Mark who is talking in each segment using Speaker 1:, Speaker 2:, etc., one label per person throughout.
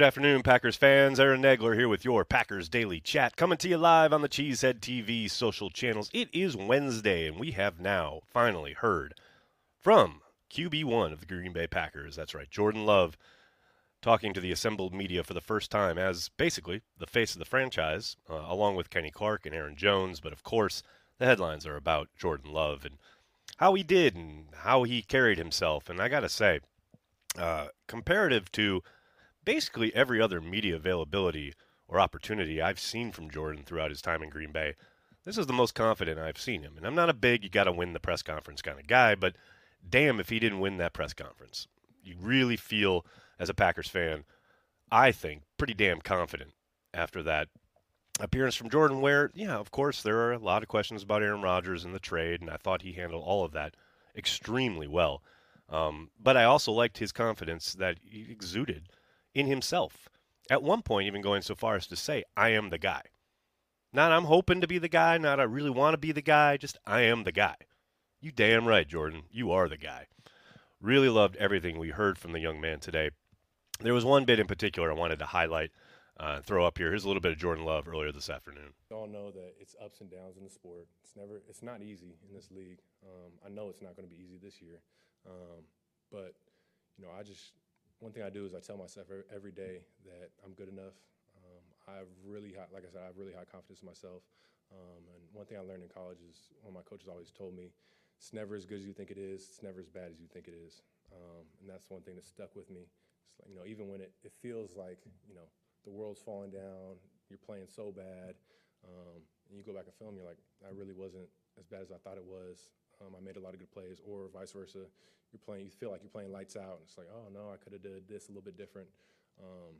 Speaker 1: Good afternoon, Packers fans. Aaron Nagler here with your Packers Daily Chat, coming to you live on the Cheesehead TV social channels. It is Wednesday, and we have now finally heard from QB1 of the Green Bay Packers. That's right, Jordan Love talking to the assembled media for the first time as basically the face of the franchise, uh, along with Kenny Clark and Aaron Jones. But of course, the headlines are about Jordan Love and how he did and how he carried himself. And I got to say, uh, comparative to basically every other media availability or opportunity I've seen from Jordan throughout his time in Green Bay, this is the most confident I've seen him. And I'm not a big, you got to win the press conference kind of guy, but damn if he didn't win that press conference. You really feel, as a Packers fan, I think, pretty damn confident after that appearance from Jordan, where, yeah, of course, there are a lot of questions about Aaron Rodgers and the trade, and I thought he handled all of that extremely well. Um, but I also liked his confidence that he exuded in himself. At one point, even going so far as to say, I am the guy. Not I'm hoping to be the guy, not I really want to be the guy, just I am the guy. You damn right, Jordan. You are the guy. Really loved everything we heard from the young man today. There was one bit in particular I wanted to highlight uh, throw up here. Here's a little bit of Jordan Love earlier this afternoon.
Speaker 2: We all know that it's ups and downs in the sport. It's never, it's not easy in this league. Um, I know it's not going to be easy this year, um, but you know, I just one thing I do is I tell myself every day that I'm good enough. Um, I have really high, like I said, I have really high confidence in myself. Um, and one thing I learned in college is one of my coaches always told me, it's never as good as you think it is. It's never as bad as you think it is. Um, and that's one thing that stuck with me. It's like, you know, even when it, it feels like, you know, the world's falling down, you're playing so bad, um, and you go back and film, you're like, I really wasn't as bad as I thought it was. Um, I made a lot of good plays, or vice versa you're playing, you feel like you're playing lights out. And it's like, oh no, I could have did this a little bit different. Um,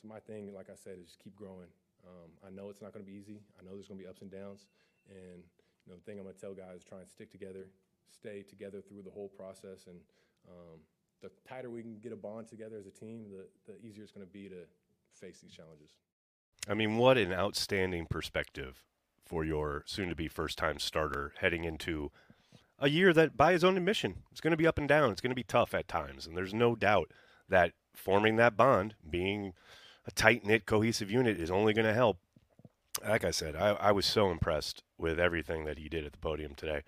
Speaker 2: so my thing, like I said, is just keep growing. Um, I know it's not going to be easy. I know there's going to be ups and downs. And you know, the thing I'm going to tell guys try and stick together, stay together through the whole process. And um, the tighter we can get a bond together as a team, the, the easier it's going to be to face these challenges.
Speaker 1: I mean, what an outstanding perspective for your soon-to-be first-time starter heading into a year that, by his own admission, is going to be up and down. It's going to be tough at times. And there's no doubt that forming that bond, being a tight knit, cohesive unit, is only going to help. Like I said, I, I was so impressed with everything that he did at the podium today.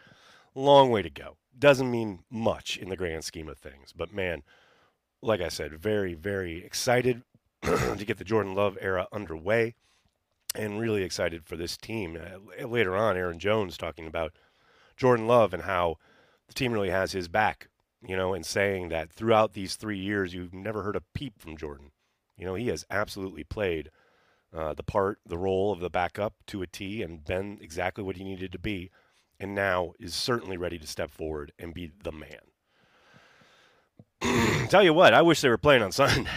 Speaker 1: Long way to go. Doesn't mean much in the grand scheme of things. But man, like I said, very, very excited to get the Jordan Love era underway and really excited for this team. Uh, later on, Aaron Jones talking about Jordan Love and how the team really has his back, you know, and saying that throughout these three years, you've never heard a peep from Jordan. You know, he has absolutely played uh, the part, the role of the backup to a T and been exactly what he needed to be, and now is certainly ready to step forward and be the man. Tell you what, I wish they were playing on Sunday.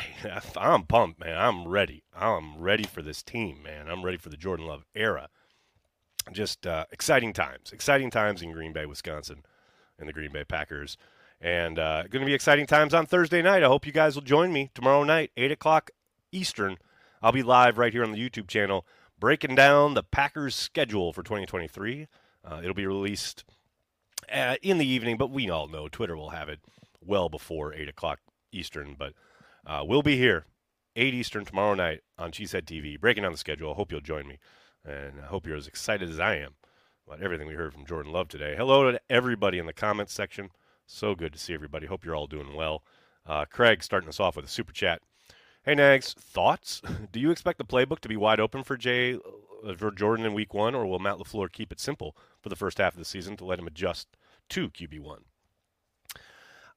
Speaker 1: I'm pumped, man. I'm ready. I'm ready for this team, man. I'm ready for the Jordan Love era just uh, exciting times, exciting times in Green Bay, Wisconsin, and the Green Bay Packers. And uh, going to be exciting times on Thursday night. I hope you guys will join me tomorrow night, 8 o'clock Eastern. I'll be live right here on the YouTube channel breaking down the Packers' schedule for 2023. Uh, it'll be released uh, in the evening, but we all know Twitter will have it well before 8 o'clock Eastern. But uh, we'll be here, 8 Eastern tomorrow night on Cheesehead TV, breaking down the schedule. I hope you'll join me. And I hope you're as excited as I am about everything we heard from Jordan Love today. Hello to everybody in the comments section. So good to see everybody. Hope you're all doing well. Uh, Craig starting us off with a super chat. Hey Nags, thoughts? Do you expect the playbook to be wide open for Jay uh, for Jordan in Week One, or will Matt LaFleur keep it simple for the first half of the season to let him adjust to QB one?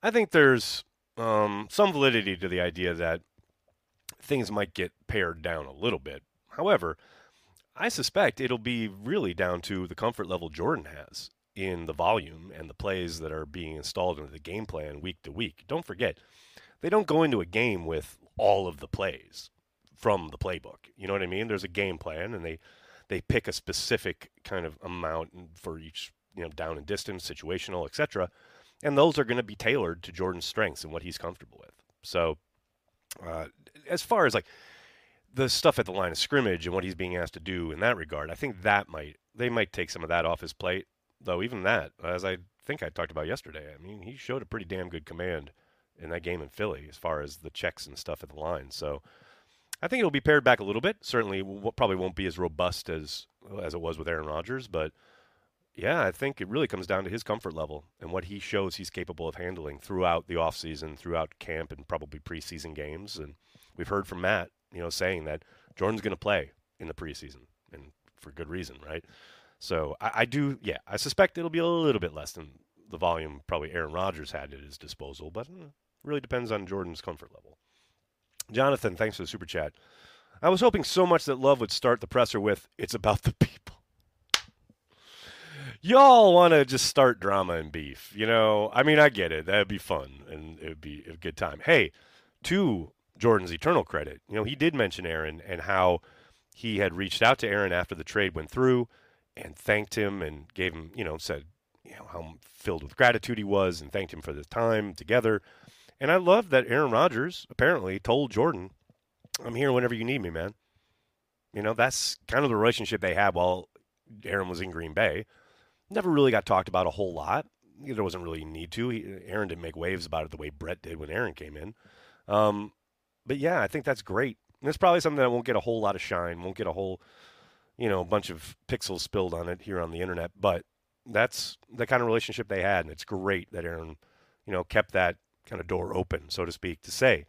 Speaker 1: I think there's um, some validity to the idea that things might get pared down a little bit. However, I suspect it'll be really down to the comfort level Jordan has in the volume and the plays that are being installed into the game plan week to week. Don't forget, they don't go into a game with all of the plays from the playbook. You know what I mean? There's a game plan and they they pick a specific kind of amount for each, you know, down and distance, situational, etc. And those are going to be tailored to Jordan's strengths and what he's comfortable with. So, uh, as far as like the stuff at the line of scrimmage and what he's being asked to do in that regard, I think that might they might take some of that off his plate. Though even that, as I think I talked about yesterday, I mean he showed a pretty damn good command in that game in Philly as far as the checks and stuff at the line. So I think it'll be pared back a little bit. Certainly, probably won't be as robust as as it was with Aaron Rodgers, but yeah, I think it really comes down to his comfort level and what he shows he's capable of handling throughout the offseason, throughout camp, and probably preseason games. And we've heard from Matt, you know, saying that Jordan's going to play in the preseason, and for good reason, right? So I, I, do, yeah, I suspect it'll be a little bit less than the volume probably Aaron Rodgers had at his disposal, but uh, really depends on Jordan's comfort level. Jonathan, thanks for the super chat. I was hoping so much that Love would start the presser with, it's about the people. Y'all want to just start drama and beef. You know, I mean, I get it. That'd be fun and it would be a good time. Hey, to Jordan's eternal credit, you know, he did mention Aaron and how he had reached out to Aaron after the trade went through and thanked him and gave him, you know, said, you know, how filled with gratitude he was and thanked him for the time together. And I love that Aaron Rodgers apparently told Jordan, I'm here whenever you need me, man. You know, that's kind of the relationship they had while Aaron was in Green Bay. Never really got talked about a whole lot. There wasn't really a need to. He, Aaron didn't make waves about it the way Brett did when Aaron came in. Um, but yeah, I think that's great. And it's probably something that won't get a whole lot of shine, won't get a whole, you know, bunch of pixels spilled on it here on the internet. But that's the kind of relationship they had, and it's great that Aaron, you know, kept that kind of door open, so to speak, to say,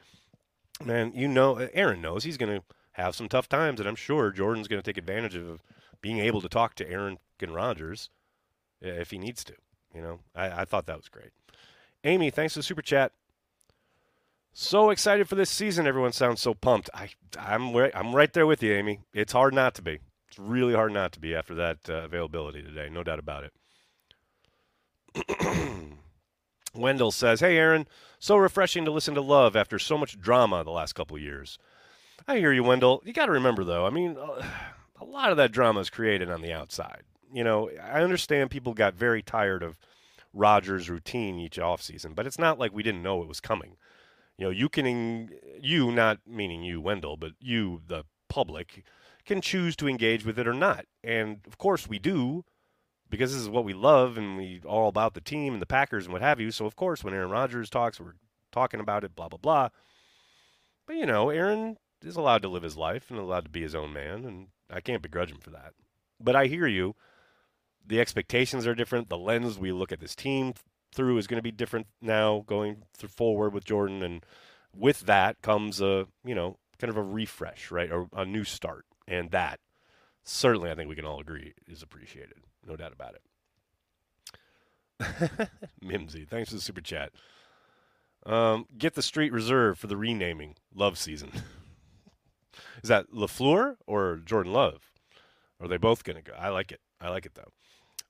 Speaker 1: man, you know, Aaron knows he's going to have some tough times, and I'm sure Jordan's going to take advantage of being able to talk to Aaron and Rodgers if he needs to. You know, I, I thought that was great. Amy, thanks for the super chat. So excited for this season. Everyone sounds so pumped. I, I'm right, I'm right there with you, Amy. It's hard not to be. It's really hard not to be after that uh, availability today. No doubt about it. Wendell says, "Hey, Aaron. So refreshing to listen to Love after so much drama the last couple years." I hear you, Wendell. You got to remember, though. I mean, uh, a lot of that drama is created on the outside. You know, I understand people got very tired of Rodgers' routine each offseason, but it's not like we didn't know it was coming. You know, you can, you, not meaning you, Wendell, but you, the public, can choose to engage with it or not. And of course we do because this is what we love and we all about the team and the Packers and what have you. So of course when Aaron Rodgers talks, we're talking about it, blah blah blah. But you know, Aaron is allowed to live his life and allowed to be his own man, and I can't begrudge him for that. But I hear you. The expectations are different. The lens we look at this team through is going to be different now going forward with Jordan, and with that comes a you know kind of a refresh, right, or a new start, and that certainly I think we can all agree is appreciated, no doubt about it. Mimsy, thanks for the super chat. Um, get the street reserved for the renaming love season. is that Lafleur or Jordan Love? Are they both going to go? I like it. I like it though.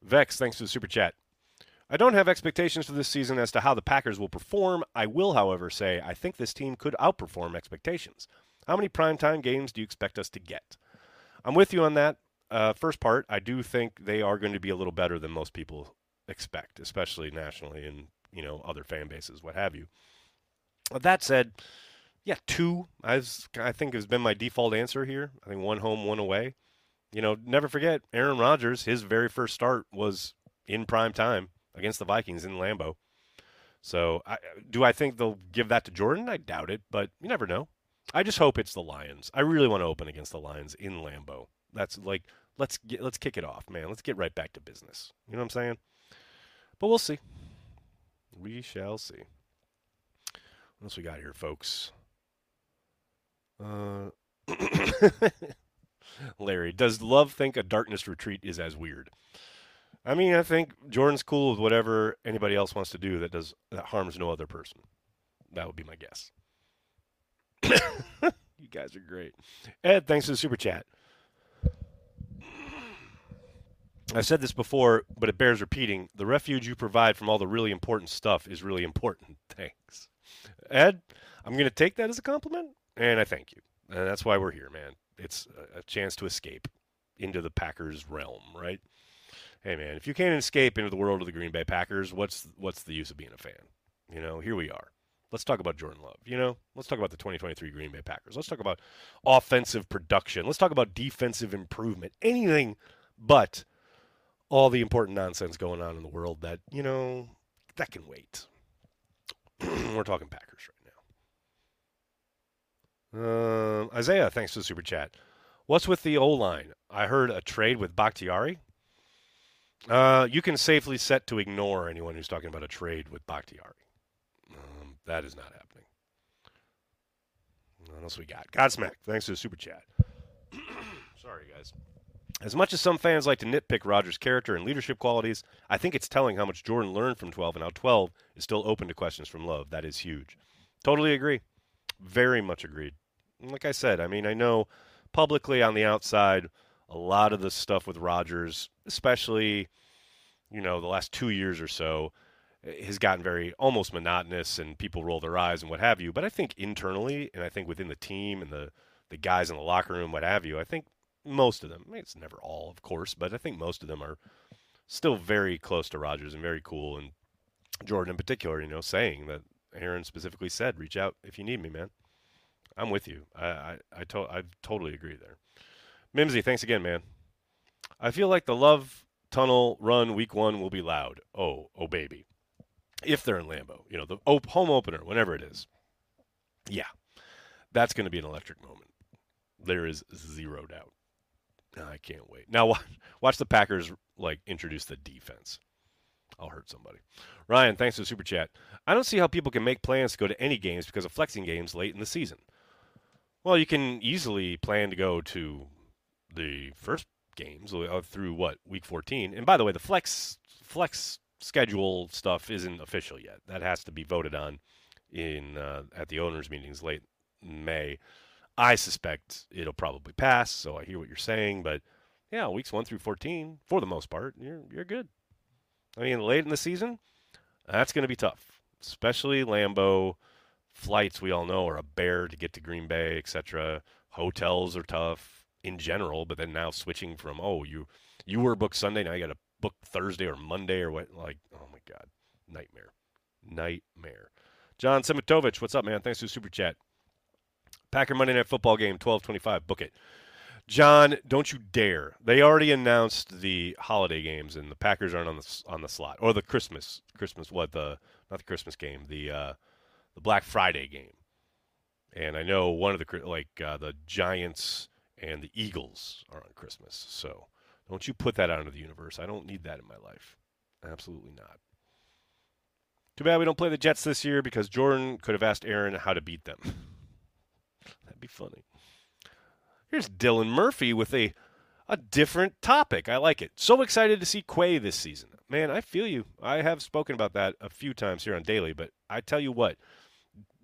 Speaker 1: Vex, thanks for the super chat. I don't have expectations for this season as to how the Packers will perform. I will, however, say I think this team could outperform expectations. How many primetime games do you expect us to get? I'm with you on that. Uh, first part, I do think they are going to be a little better than most people expect, especially nationally and you know other fan bases, what have you. That said, yeah, two. I I think has been my default answer here. I think one home, one away. You know, never forget Aaron Rodgers. His very first start was in prime time against the Vikings in Lambeau. So, I, do I think they'll give that to Jordan? I doubt it, but you never know. I just hope it's the Lions. I really want to open against the Lions in Lambeau. That's like let's get let's kick it off, man. Let's get right back to business. You know what I'm saying? But we'll see. We shall see. What else we got here, folks? Uh, Larry, does Love think a darkness retreat is as weird? I mean, I think Jordan's cool with whatever anybody else wants to do that does that harms no other person. That would be my guess. you guys are great. Ed, thanks for the super chat. I've said this before, but it bears repeating. The refuge you provide from all the really important stuff is really important. Thanks. Ed, I'm going to take that as a compliment, and I thank you. And that's why we're here, man. It's a chance to escape into the Packers realm, right? Hey man, if you can't escape into the world of the Green Bay Packers, what's what's the use of being a fan? You know, here we are. Let's talk about Jordan Love. You know, let's talk about the 2023 Green Bay Packers. Let's talk about offensive production. Let's talk about defensive improvement. Anything but all the important nonsense going on in the world that, you know, that can wait. We're talking Packers right now. Uh, Isaiah, thanks for the super chat. What's with the O line? I heard a trade with Bakhtiari. Uh, you can safely set to ignore anyone who's talking about a trade with Bakhtiari. Um, that is not happening. What else we got? Godsmack, thanks for the super chat. Sorry, guys. As much as some fans like to nitpick Rodgers' character and leadership qualities, I think it's telling how much Jordan learned from 12 and how 12 is still open to questions from Love. That is huge. Totally agree. Very much agreed. like I said, I mean, I know publicly on the outside, a lot of the stuff with Rodgers, especially, you know, the last two years or so, eh, has gotten very almost monotonous and people roll their eyes and what have you. But I think internally, and I think within the team and the, the guys in the locker room, what have you, I think most of them, I mean, it's never all, of course, but I think most of them are still very close to Rodgers and very cool. And Jordan in particular, you know, saying that Aaron specifically said, reach out if you need me, man. I'm with you. I I, I, to- I totally agree there. Mimsy, thanks again, man. I feel like the Love Tunnel run week one will be loud. Oh, oh, baby. If they're in Lambeau, you know, the op- home opener, whenever it is. Yeah, that's going to be an electric moment. There is zero doubt. I can't wait. Now watch, watch the Packers like introduce the defense. I'll hurt somebody. Ryan, thanks for the super chat. I don't see how people can make plans to go to any games because of flexing games late in the season. Well, you can easily plan to go to the first games uh, through what week 14. And by the way, the flex flex schedule stuff isn't official yet. That has to be voted on in uh, at the owners' meetings late May. I suspect it'll probably pass. So I hear what you're saying, but yeah, weeks one through 14, for the most part, you're you're good. I mean, late in the season, that's going to be tough, especially Lambeau. Flights, we all know, are a bear to get to Green Bay, etc. Hotels are tough in general, but then now switching from oh you you were booked Sunday, now you got to book Thursday or Monday or what? Like oh my god, nightmare, nightmare. John Simitovich, what's up, man? Thanks for the super chat. Packer Monday Night Football game, twelve twenty-five. Book it. John, don't you dare! They already announced the holiday games, and the Packers aren't on the on the slot or the Christmas Christmas what the not the Christmas game the uh, the Black Friday game. And I know one of the like uh, the Giants and the Eagles are on Christmas, so don't you put that out into the universe. I don't need that in my life. Absolutely not. Too bad we don't play the Jets this year because Jordan could have asked Aaron how to beat them. That'd be funny. Here's Dylan Murphy with a a different topic. I like it. So excited to see Quay this season. Man, I feel you. I have spoken about that a few times here on Daily, but I tell you what,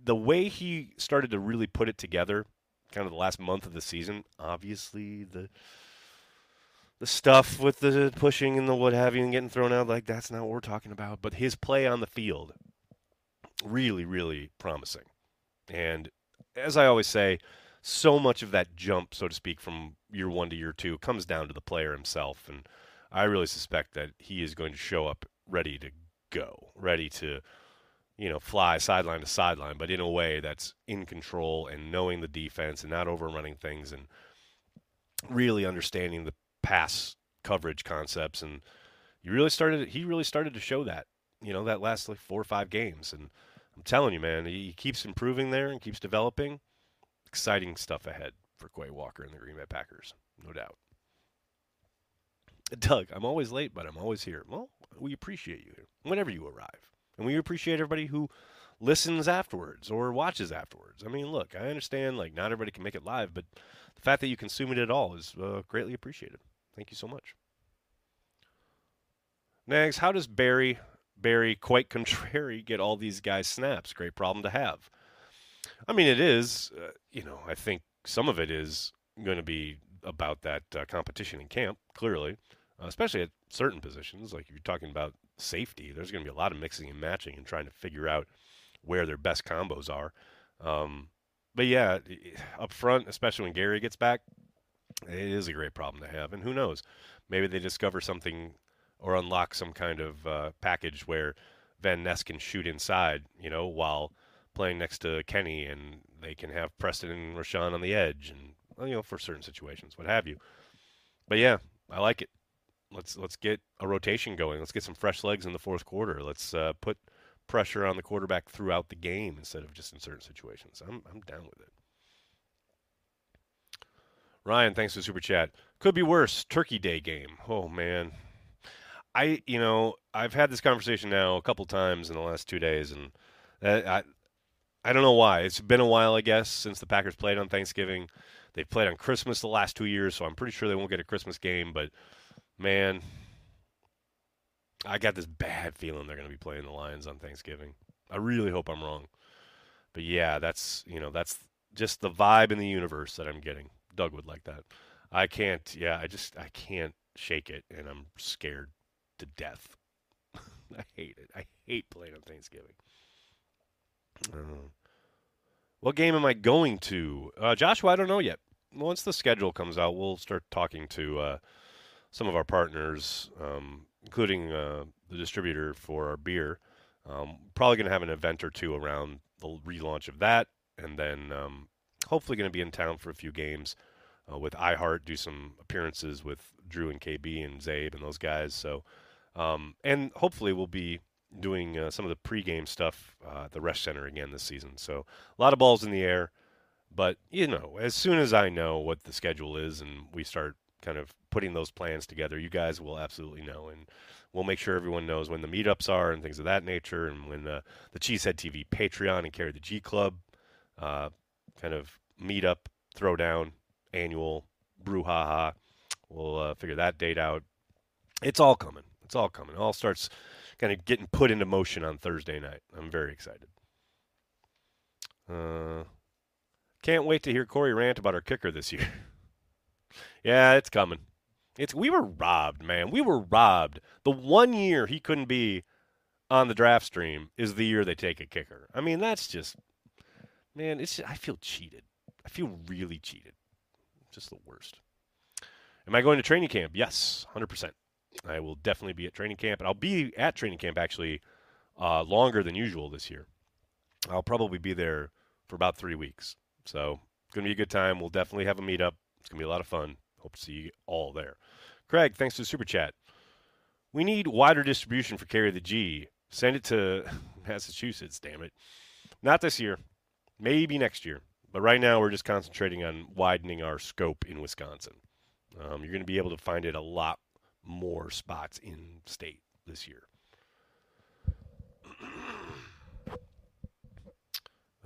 Speaker 1: the way he started to really put it together, kind of the last month of the season, obviously the the stuff with the pushing and the what have you and getting thrown out, like that's not what we're talking about. But his play on the field, really, really promising. And as I always say, so much of that jump, so to speak, from year one to year two comes down to the player himself. And I really suspect that he is going to show up ready to go, ready to, you know, fly sideline to sideline, but in a way that's in control and knowing the defense and not overrunning things and really understanding the pass coverage concepts. And you really started, he really started to show that, you know, that last like four or five games. And I'm telling you, man, he keeps improving there and keeps developing exciting stuff ahead for Quay Walker and the Green Bay Packers, no doubt. Doug, I'm always late, but I'm always here. Well, we appreciate you here whenever you arrive. And we appreciate everybody who listens afterwards or watches afterwards. I mean, look, I understand like not everybody can make it live, but the fact that you consume it at all is uh, greatly appreciated. Thank you so much. Next, how does Barry, Barry, quite contrary, get all these guys snaps? Great problem to have. I mean, it is. Uh, you know, I think some of it is going to be about that uh, competition in camp. Clearly, uh, especially at certain positions, like you're talking about safety, there's going to be a lot of mixing and matching and trying to figure out where their best combos are. Um, but yeah, up front, especially when Gary gets back, it is a great problem to have. And who knows? Maybe they discover something or unlock some kind of uh, package where Van Ness can shoot inside, you know, while playing next to Kenny, and they can have Preston and Rashan on the edge, and you know for certain situations, what have you. But yeah, I like it. Let's let's get a rotation going. Let's get some fresh legs in the fourth quarter. Let's uh, put pressure on the quarterback throughout the game instead of just in certain situations. I'm I'm down with it. Ryan, thanks for the super chat. Could be worse. Turkey Day game. Oh man, I you know I've had this conversation now a couple times in the last two days, and I I don't know why. It's been a while, I guess, since the Packers played on Thanksgiving. They've played on Christmas the last two years, so I'm pretty sure they won't get a Christmas game. But man, I got this bad feeling they're going to be playing the Lions on Thanksgiving. I really hope I'm wrong. But yeah, that's you know that's just the vibe in the universe that I'm getting. Doug would like that. I can't. Yeah, I just I can't shake it, and I'm scared to death. I hate it. I hate playing on Thanksgiving. Uh, what game am I going to? Uh, Joshua, I don't know yet. Once the schedule comes out, we'll start talking to uh, some of our partners, um, including uh, the distributor for our beer. Um, probably going to have an event or two around the relaunch of that, and then um, hopefully going to be in town for a few games uh, with iHeart, do some appearances with Drew and KB and Zabe and those guys. So, um, and hopefully we'll be doing uh, some of the pregame stuff uh, at the Resch Center again this season. So a lot of balls in the air, but you know, as soon as I know what the schedule is and we start kind of putting those plans together, you guys will absolutely know, and we'll make sure everyone knows when the meetups are and things of that nature, and when the the Cheesehead TV Patreon and Carry the G Club uh, kind of meetup, throwdown, annual brouhaha. We'll uh, figure that date out. It's all coming. It's all coming. It all starts kind of getting put into motion on Thursday night. I'm very excited. Uh, can't wait to hear Corey rant about our kicker this year. yeah, it's coming. It's we were robbed, man. We were robbed. The one year he couldn't be on the draft stream is the year they take a kicker. I mean, that's just man. It's I feel cheated. I feel really cheated. Just the worst. Am I going to training camp? Yes, hundred percent. I will definitely be at training camp, and I'll be at training camp actually uh, longer than usual this year. I'll probably be there for about three weeks. So it's going to be a good time. We'll definitely have a meetup. It's going to be a lot of fun. Hope to see you all there. Craig, thanks for the super chat. We need wider distribution for Carry the G. Send it to Massachusetts, damn it. Not this year. Maybe next year. But right now, we're just concentrating on widening our scope in Wisconsin. Um, you're going to be able to find it a lot more spots in state this year.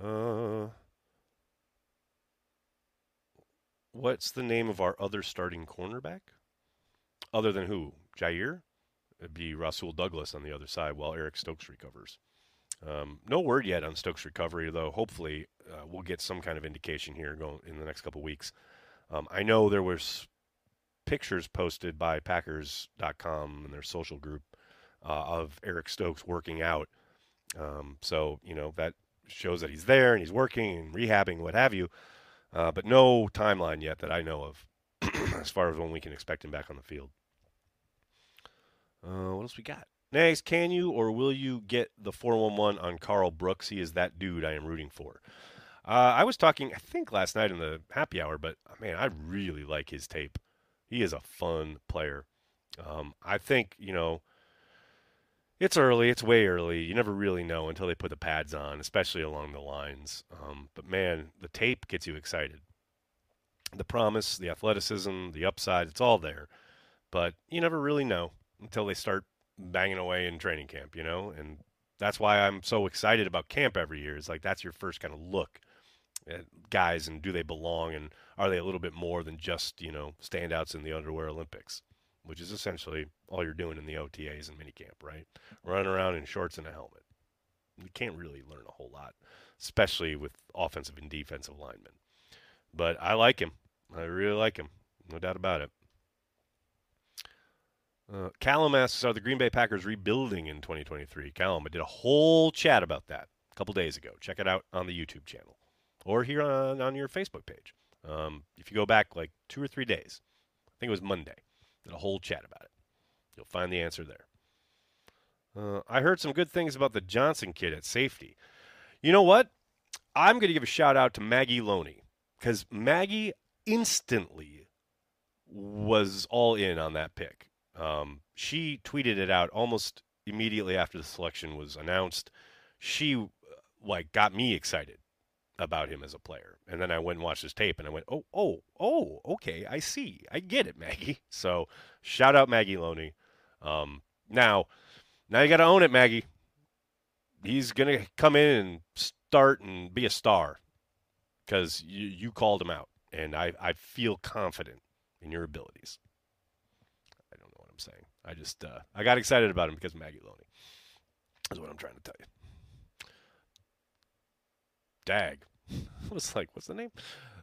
Speaker 1: uh, what's the name of our other starting cornerback? Other than who? Jaire? It'd be Rasul Douglas on the other side while Eric Stokes recovers. Um, no word yet on Stokes' recovery, though. Hopefully, uh, we'll get some kind of indication here going in the next couple weeks. Um, I know there was pictures posted by Packers.com and their social group uh, of Eric Stokes working out. Um, so, you know, that shows that he's there and he's working and rehabbing, what have you. Uh, but no timeline yet that I know of as far as when we can expect him back on the field. Uh, what else we got? Next, can you or will you get the 411 on Karl Brooks? He is that dude I am rooting for. Uh, I was talking, I think, last night in the happy hour, but man, I really like his tape. He is a fun player. Um, I think, you know, it's early. It's way early. You never really know until they put the pads on, especially along the lines. Um, but man, the tape gets you excited. The promise, the athleticism, the upside, it's all there. But you never really know until they start banging away in training camp, you know? And that's why I'm so excited about camp every year. It's like that's your first kind of look at guys and do they belong and are they a little bit more than just you know standouts in the underwear Olympics, which is essentially all you're doing in the OTAs and minicamp, right? Running around in shorts and a helmet. We can't really learn a whole lot, especially with offensive and defensive linemen. But I like him. I really like him. No doubt about it. Uh, Callum asks, are the Green Bay Packers rebuilding in 2023? Callum, I did a whole chat about that a couple days ago. Check it out on the YouTube channel or here on, on your Facebook page. Um, if you go back like two or three days, I think it was Monday, did a whole chat about it. You'll find the answer there. Uh, I heard some good things about the Johnson kid at safety. You know what? I'm going to give a shout out to Maggie Loney because Maggie instantly was all in on that pick. Um, she tweeted it out almost immediately after the selection was announced. She like got me excited about him as a player. And then I went and watched his tape and I went, oh, oh, oh, okay, I see. I get it, Maggie. So shout out Maggie Loney. Um, now, now you got to own it, Maggie. He's going to come in and start and be a star because you, you called him out. And I, I feel confident in your abilities. I don't know what I'm saying. I just, uh, I got excited about him because Maggie Loney. Is what I'm trying to tell you. Dag. I was like, what's the name?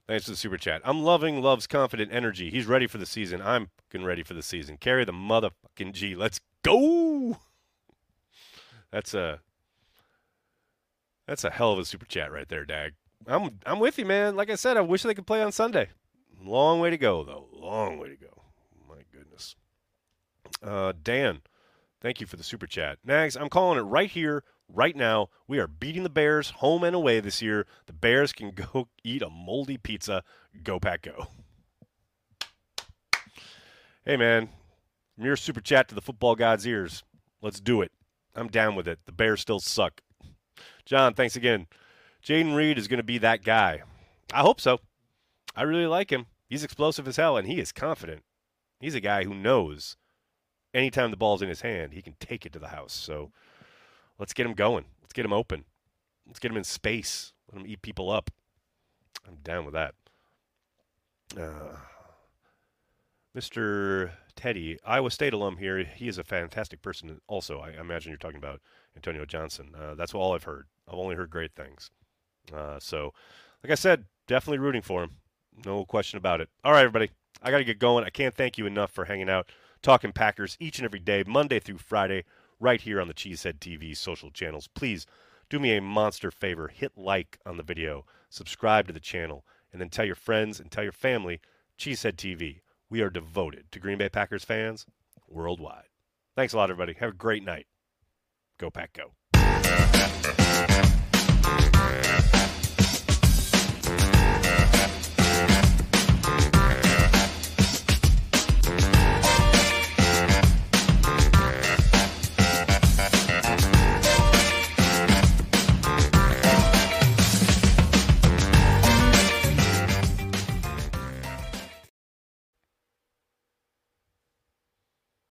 Speaker 1: Thanks for the super chat. I'm loving Love's confident energy. He's ready for the season. I'm fucking ready for the season. Carry the motherfucking G. Let's go. That's a that's a hell of a super chat right there, Dag. I'm I'm with you, man. Like I said, I wish they could play on Sunday. Long way to go, though. Long way to go. My goodness. Uh, Dan, thank you for the super chat. Nags, I'm calling it right here, right now. We are beating the Bears home and away this year. The Bears can go eat a moldy pizza. Go Pack Go. Hey, man, from your super chat to the football god's ears. Let's do it. I'm down with it. The Bears still suck. John, thanks again. Jayden Reed is going to be that guy. I hope so. I really like him. He's explosive as hell, and he is confident. He's a guy who knows anytime the ball's in his hand, he can take it to the house. So let's get him going. Let's get him open. Let's get him in space. Let him eat people up. I'm down with that. Uh, Mr. Teddy, Iowa State alum here. He is a fantastic person. Also, I imagine you're talking about Antonio Johnson. Uh, that's all I've heard. I've only heard great things. Uh, so, like I said, definitely rooting for him. No question about it. All right, everybody. I got to get going. I can't thank you enough for hanging out, talking Packers each and every day, Monday through Friday, right here on the Cheesehead TV social channels. Please do me a monster favor hit like on the video, subscribe to the channel, and then tell your friends and tell your family Cheesehead TV. We are devoted to Green Bay Packers fans worldwide. Thanks a lot, everybody. Have a great night. Go, Pack, go.